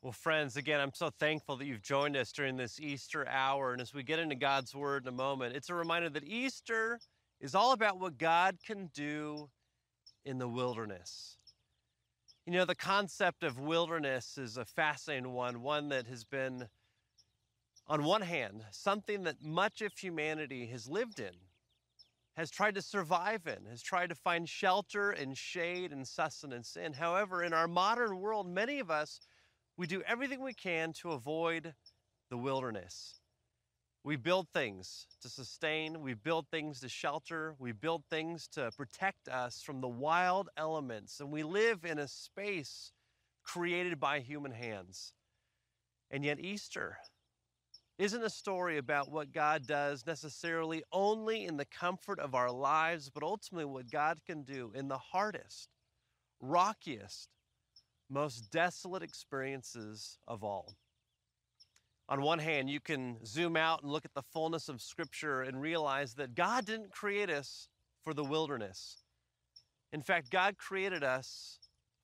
Well, friends, again, I'm so thankful that you've joined us during this Easter hour. And as we get into God's Word in a moment, it's a reminder that Easter is all about what God can do in the wilderness. You know, the concept of wilderness is a fascinating one, one that has been, on one hand, something that much of humanity has lived in, has tried to survive in, has tried to find shelter and shade and sustenance in. However, in our modern world, many of us, we do everything we can to avoid the wilderness. We build things to sustain, we build things to shelter, we build things to protect us from the wild elements, and we live in a space created by human hands. And yet, Easter isn't a story about what God does necessarily only in the comfort of our lives, but ultimately what God can do in the hardest, rockiest, most desolate experiences of all on one hand, you can zoom out and look at the fullness of Scripture and realize that God didn't create us for the wilderness. In fact, God created us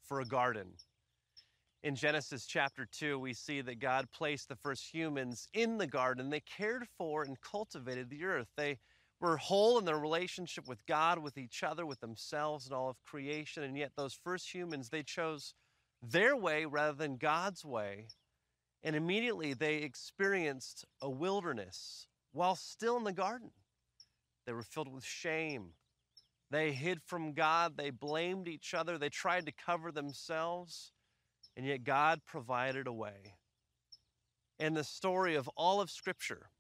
for a garden. In Genesis chapter 2, we see that God placed the first humans in the garden. They cared for and cultivated the earth. They were whole in their relationship with God, with each other, with themselves, and all of creation. And yet, those first humans, they chose their way rather than God's way and immediately they experienced a wilderness while still in the garden. They were filled with shame. They hid from God. They blamed each other. They tried to cover themselves. And yet God provided a way. And the story of all of Scripture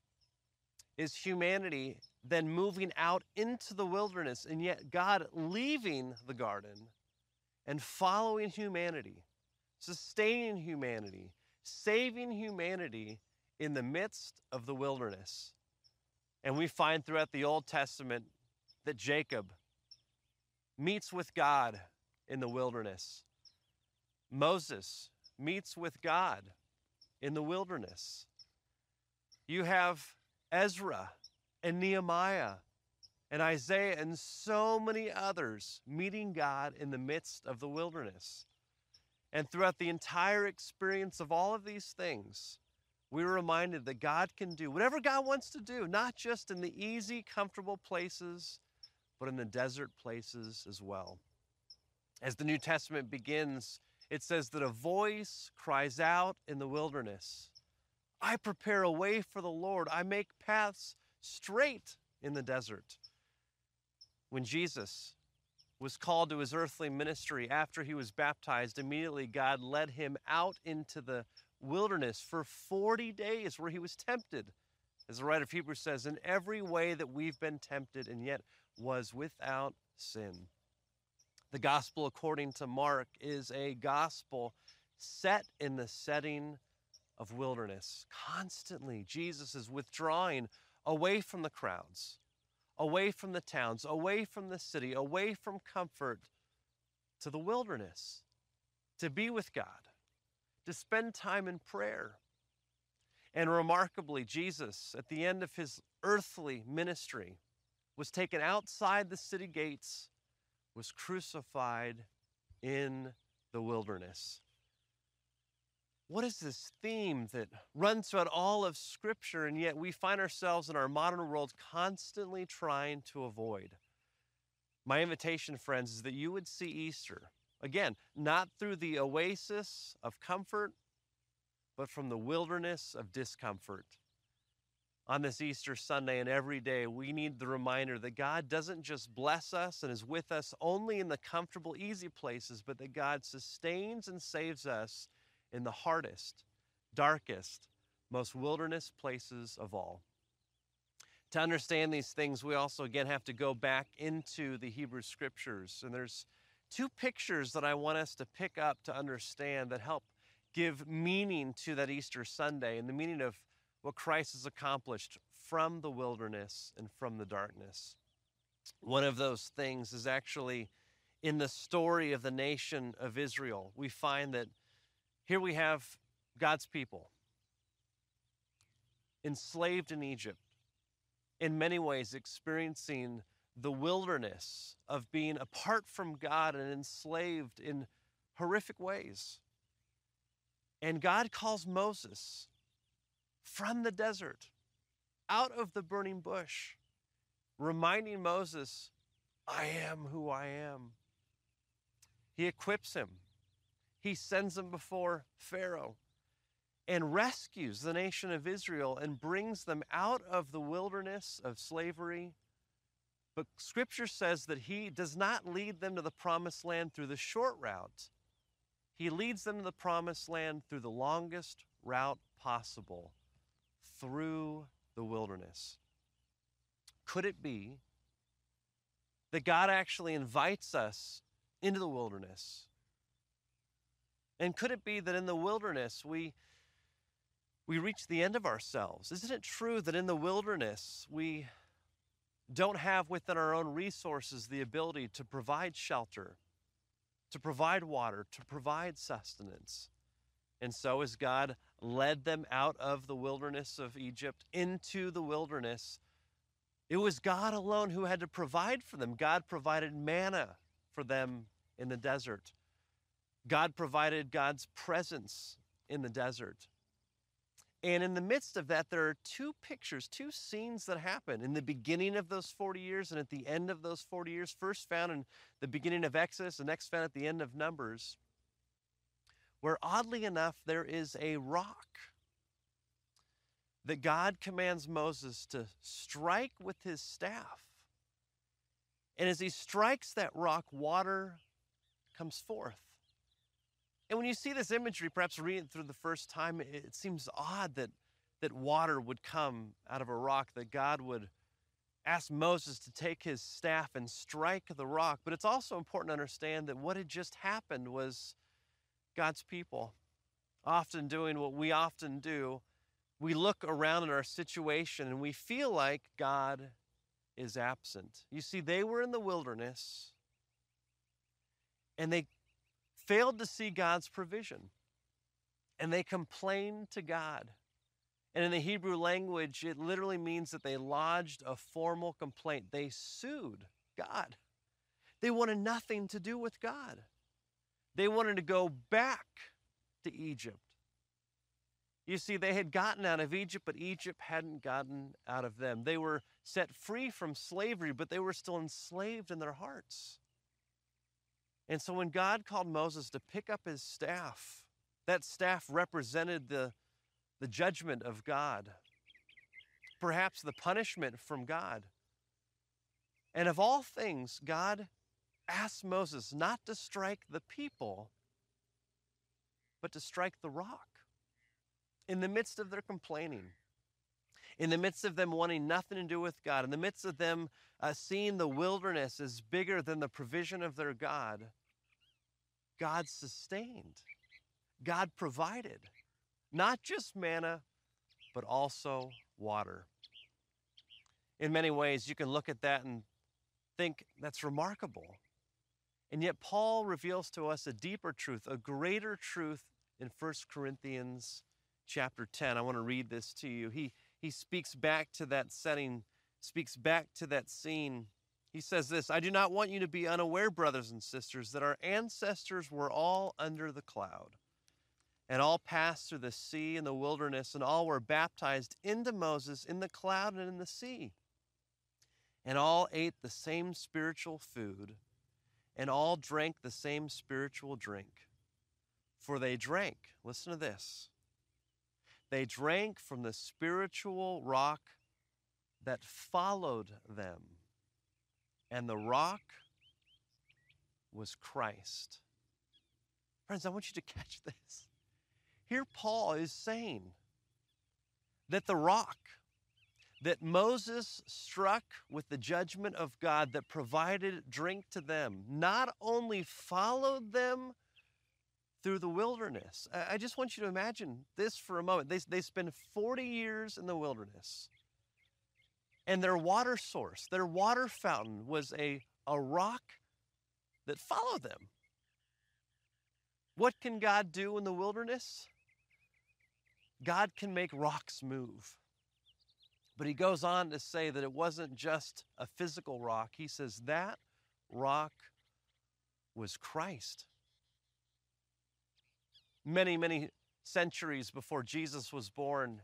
is humanity then moving out into the wilderness, and yet God leaving the garden and following humanity, sustaining humanity, saving humanity in the midst of the wilderness. And we find throughout the Old Testament that Jacob meets with God in the wilderness. Moses meets with God in the wilderness. You have Ezra and Nehemiah and Isaiah and so many others meeting God in the midst of the wilderness. And throughout the entire experience of all of these things, we were reminded that God can do whatever God wants to do, not just in the easy, comfortable places, but in the desert places as well. As the New Testament begins, it says that a voice cries out in the wilderness I prepare a way for the Lord, I make paths straight in the desert. When Jesus was called to his earthly ministry after he was baptized, immediately God led him out into the wilderness for 40 days where he was tempted, as the writer of Hebrews says, in every way that we've been tempted and yet was without sin. The gospel, according to Mark, is a gospel set in the setting of wilderness. Constantly, Jesus is withdrawing away from the crowds away from the towns, away from the city, away from comfort to the wilderness, to be with God, to spend time in prayer. And remarkably, Jesus, at the end of his earthly ministry, was taken outside the city gates, was crucified in the wilderness. What is this theme that runs throughout all of Scripture, and yet we find ourselves in our modern world constantly trying to avoid? My invitation, friends, is that you would see Easter, again, not through the oasis of comfort, but from the wilderness of discomfort. On this Easter Sunday and every day, we need the reminder that God doesn't just bless us and is with us only in the comfortable, easy places, but that God sustains and saves us in the hardest, darkest, most wilderness places of all. To understand these things, we also again have to go back into the Hebrew scriptures. And there's two pictures that I want us to pick up to understand that help give meaning to that Easter Sunday and the meaning of what Christ has accomplished from the wilderness and from the darkness. One of those things is actually in the story of the nation of Israel. We find that here we have God's people enslaved in Egypt, in many ways experiencing the wilderness of being apart from God and enslaved in horrific ways. And God calls Moses from the desert, out of the burning bush, reminding Moses, I am who I am. He equips him, he sends them before Pharaoh and rescues the nation of Israel and brings them out of the wilderness of slavery. But scripture says that he does not lead them to the promised land through the short route. He leads them to the promised land through the longest route possible, through the wilderness. Could it be that God actually invites us into the wilderness? And could it be that in the wilderness we we reach the end of ourselves? Isn't it true that in the wilderness we don't have within our own resources the ability to provide shelter, to provide water, to provide sustenance? And so, as God led them out of the wilderness of Egypt into the wilderness, it was God alone who had to provide for them. God provided manna for them in the desert. God provided God's presence in the desert. And in the midst of that, there are two pictures, two scenes that happen in the beginning of those 40 years and at the end of those 40 years, first found in the beginning of Exodus, the next found at the end of Numbers, where oddly enough, there is a rock that God commands Moses to strike with his staff. And as he strikes that rock, water comes forth. And when you see this imagery, perhaps reading through the first time, it seems odd that, that water would come out of a rock, that God would ask Moses to take his staff and strike the rock. But it's also important to understand that what had just happened was God's people often doing what we often do. We look around at our situation and we feel like God is absent. You see, they were in the wilderness and they failed to see God's provision. And they complained to God. And in the Hebrew language, it literally means that they lodged a formal complaint. They sued God. They wanted nothing to do with God. They wanted to go back to Egypt. You see, they had gotten out of Egypt, but Egypt hadn't gotten out of them. They were set free from slavery, but they were still enslaved in their hearts. And so when God called Moses to pick up his staff, that staff represented the, the judgment of God, perhaps the punishment from God. And of all things, God asked Moses not to strike the people, but to strike the rock in the midst of their complaining, in the midst of them wanting nothing to do with God, in the midst of them uh, seeing the wilderness as bigger than the provision of their God, God sustained, God provided not just manna, but also water. In many ways, you can look at that and think that's remarkable. And yet, Paul reveals to us a deeper truth, a greater truth in 1 Corinthians chapter 10. I want to read this to you. He, he speaks back to that setting, speaks back to that scene. He says this I do not want you to be unaware, brothers and sisters, that our ancestors were all under the cloud, and all passed through the sea and the wilderness, and all were baptized into Moses in the cloud and in the sea. And all ate the same spiritual food, and all drank the same spiritual drink. For they drank, listen to this they drank from the spiritual rock that followed them, and the rock was Christ. Friends, I want you to catch this. Here, Paul is saying that the rock that Moses struck with the judgment of God that provided drink to them not only followed them through the wilderness. I just want you to imagine this for a moment. They, they spend 40 years in the wilderness, and their water source, their water fountain, was a, a rock that followed them. What can God do in the wilderness? God can make rocks move. But he goes on to say that it wasn't just a physical rock. He says that rock was Christ many, many centuries before Jesus was born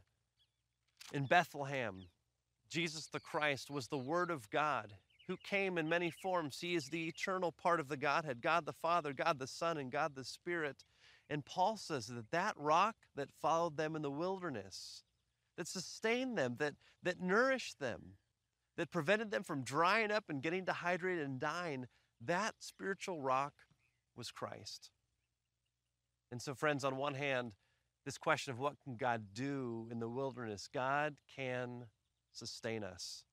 in Bethlehem, Jesus the Christ was the Word of God who came in many forms. He is the eternal part of the Godhead God the Father, God the Son, and God the Spirit. And Paul says that that rock that followed them in the wilderness, that sustained them, that, that nourished them, that prevented them from drying up and getting dehydrated and dying, that spiritual rock was Christ. And so, friends, on one hand, this question of what can God do in the wilderness, God can sustain us.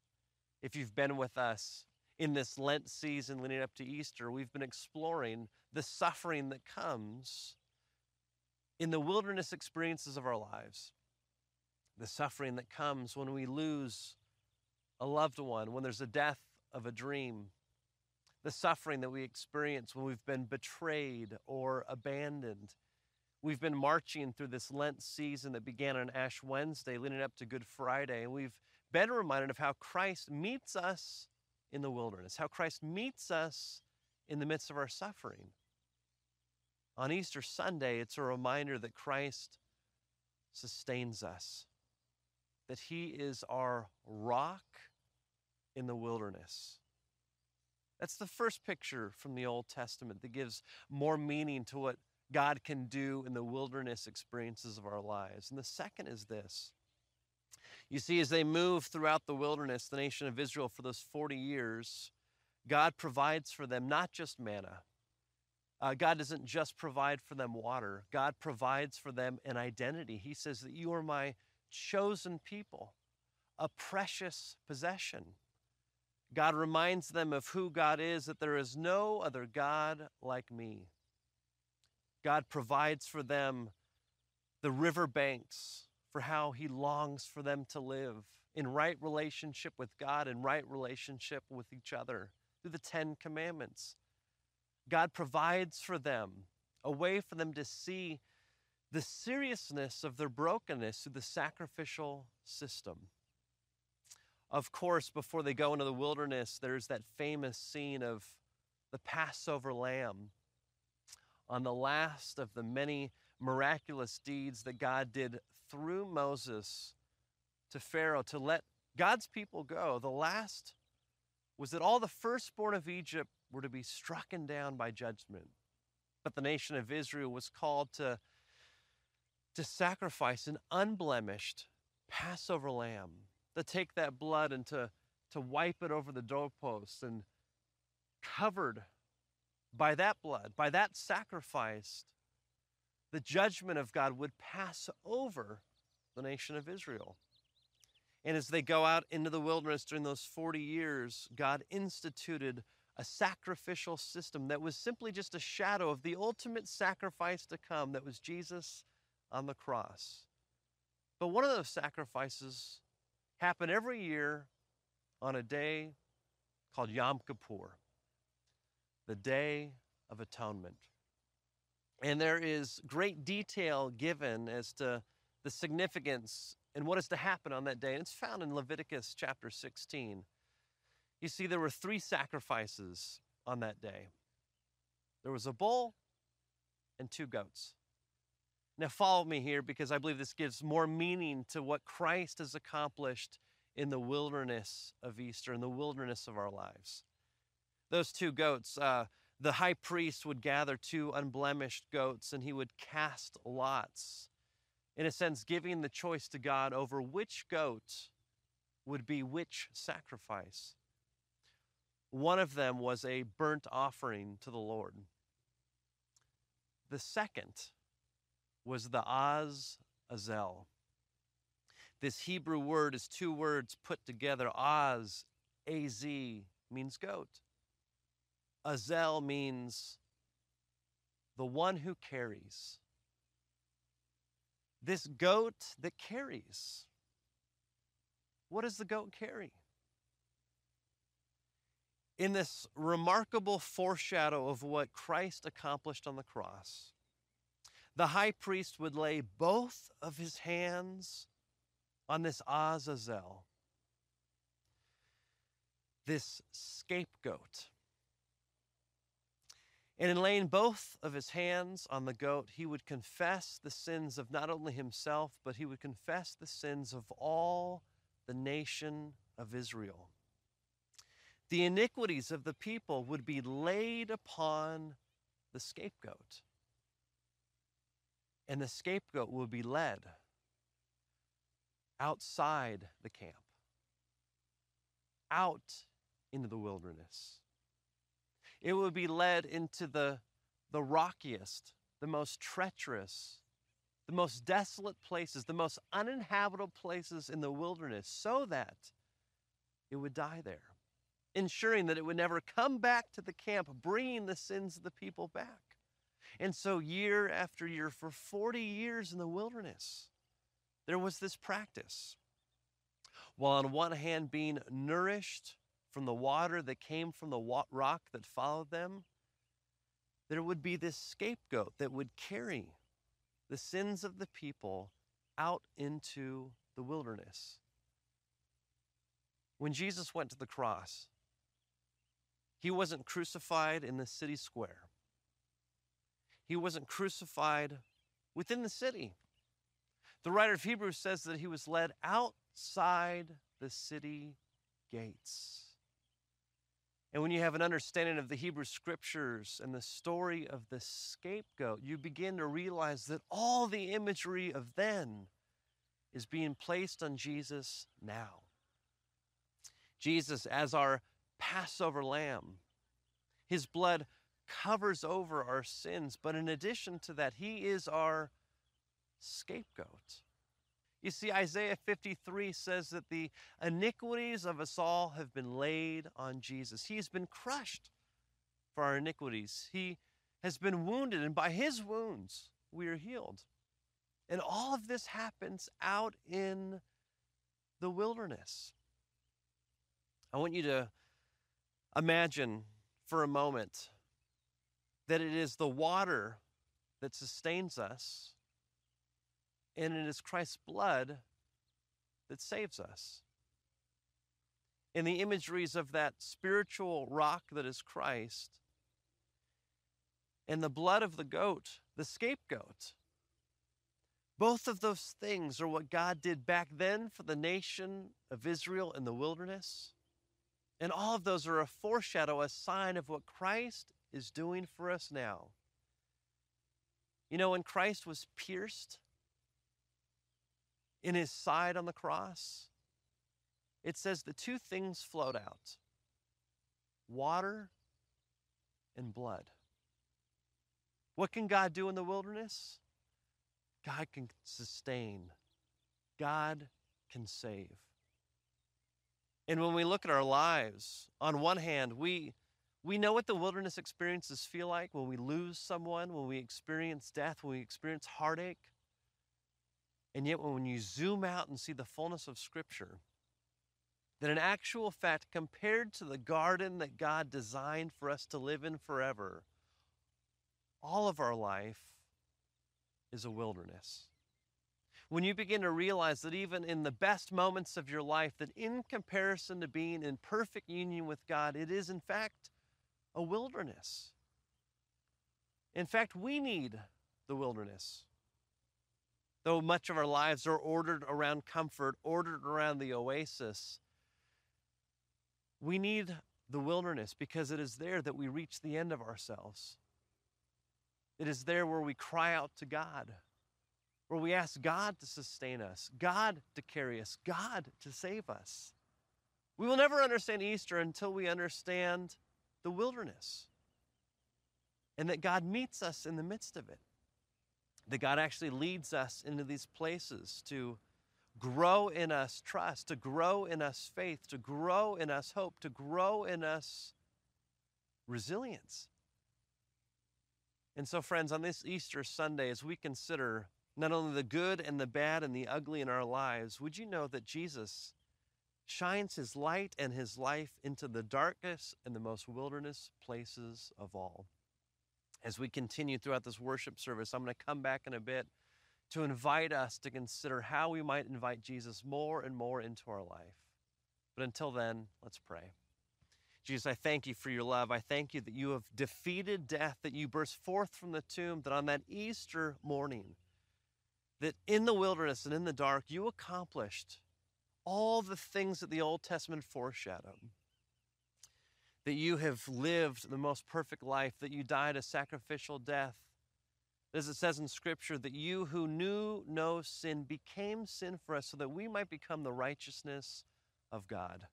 If you've been with us in this Lent season leading up to Easter, we've been exploring the suffering that comes in the wilderness experiences of our lives. The suffering that comes when we lose a loved one, when there's a death of a dream, the suffering that we experience when we've been betrayed or abandoned. We've been marching through this Lent season that began on Ash Wednesday, leading up to Good Friday, and we've been reminded of how Christ meets us in the wilderness, how Christ meets us in the midst of our suffering. On Easter Sunday, it's a reminder that Christ sustains us, that He is our rock in the wilderness. That's the first picture from the Old Testament that gives more meaning to what God can do in the wilderness experiences of our lives. And the second is this you see, as they move throughout the wilderness, the nation of Israel, for those 40 years, God provides for them not just manna. Uh, God doesn't just provide for them water, God provides for them an identity. He says that you are my chosen people, a precious possession. God reminds them of who God is, that there is no other God like me. God provides for them the riverbanks for how he longs for them to live in right relationship with God and right relationship with each other through the Ten Commandments. God provides for them a way for them to see the seriousness of their brokenness through the sacrificial system. Of course, before they go into the wilderness, there's that famous scene of the Passover lamb on the last of the many miraculous deeds that God did through Moses to Pharaoh to let God's people go. The last was that all the firstborn of Egypt were to be strucken down by judgment. But the nation of Israel was called to, to sacrifice an unblemished Passover lamb, to take that blood and to, to wipe it over the doorposts and covered by that blood, by that sacrifice, the judgment of God would pass over the nation of Israel. And as they go out into the wilderness during those 40 years, God instituted a sacrificial system that was simply just a shadow of the ultimate sacrifice to come that was Jesus on the cross. But one of those sacrifices happened every year on a day called Yom Kippur, the Day of Atonement. And there is great detail given as to the significance and what is to happen on that day. And it's found in Leviticus chapter 16. You see, there were three sacrifices on that day there was a bull and two goats. Now, follow me here because I believe this gives more meaning to what Christ has accomplished in the wilderness of Easter, in the wilderness of our lives. Those two goats, uh, the high priest would gather two unblemished goats and he would cast lots, in a sense, giving the choice to God over which goat would be which sacrifice. One of them was a burnt offering to the Lord. The second was the Az Azel. This Hebrew word is two words put together. Az, A Z, means goat. Azel means the one who carries. This goat that carries. What does the goat carry? In this remarkable foreshadow of what Christ accomplished on the cross, the high priest would lay both of his hands on this Azazel, this scapegoat And in laying both of his hands on the goat, he would confess the sins of not only himself, but he would confess the sins of all the nation of Israel. The iniquities of the people would be laid upon the scapegoat. And the scapegoat would be led outside the camp, out into the wilderness. It would be led into the, the rockiest, the most treacherous, the most desolate places, the most uninhabitable places in the wilderness, so that it would die there, ensuring that it would never come back to the camp, bringing the sins of the people back. And so, year after year, for 40 years in the wilderness, there was this practice. While on one hand, being nourished from the water that came from the rock that followed them, there would be this scapegoat that would carry the sins of the people out into the wilderness. When Jesus went to the cross, he wasn't crucified in the city square. He wasn't crucified within the city. The writer of Hebrews says that he was led outside the city gates. And when you have an understanding of the Hebrew scriptures and the story of the scapegoat, you begin to realize that all the imagery of then is being placed on Jesus now. Jesus, as our Passover lamb, his blood covers over our sins, but in addition to that, he is our scapegoat. You see, Isaiah 53 says that the iniquities of us all have been laid on Jesus. He has been crushed for our iniquities. He has been wounded, and by his wounds we are healed. And all of this happens out in the wilderness. I want you to imagine for a moment that it is the water that sustains us and it is Christ's blood that saves us. In the imageries of that spiritual rock that is Christ, and the blood of the goat, the scapegoat, both of those things are what God did back then for the nation of Israel in the wilderness. And all of those are a foreshadow, a sign of what Christ is doing for us now. You know, when Christ was pierced, in his side on the cross, it says the two things flowed out water and blood. What can God do in the wilderness? God can sustain, God can save. And when we look at our lives, on one hand, we, we know what the wilderness experiences feel like when we lose someone, when we experience death, when we experience heartache. And yet, when you zoom out and see the fullness of Scripture, that in actual fact, compared to the garden that God designed for us to live in forever, all of our life is a wilderness. When you begin to realize that even in the best moments of your life, that in comparison to being in perfect union with God, it is in fact a wilderness. In fact, we need the wilderness. Though much of our lives are ordered around comfort, ordered around the oasis, we need the wilderness because it is there that we reach the end of ourselves. It is there where we cry out to God, where we ask God to sustain us, God to carry us, God to save us. We will never understand Easter until we understand the wilderness and that God meets us in the midst of it that God actually leads us into these places to grow in us trust, to grow in us faith, to grow in us hope, to grow in us resilience. And so, friends, on this Easter Sunday, as we consider not only the good and the bad and the ugly in our lives, would you know that Jesus shines his light and his life into the darkest and the most wilderness places of all? As we continue throughout this worship service, I'm going to come back in a bit to invite us to consider how we might invite Jesus more and more into our life. But until then, let's pray. Jesus, I thank you for your love. I thank you that you have defeated death, that you burst forth from the tomb, that on that Easter morning, that in the wilderness and in the dark, you accomplished all the things that the Old Testament foreshadowed. That you have lived the most perfect life, that you died a sacrificial death. As it says in Scripture, that you who knew no sin became sin for us so that we might become the righteousness of God.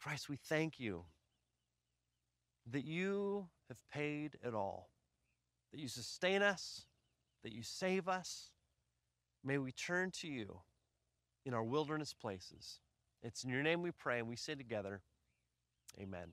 Christ, we thank you that you have paid it all, that you sustain us, that you save us. May we turn to you in our wilderness places. It's in your name we pray, and we say together, Amen.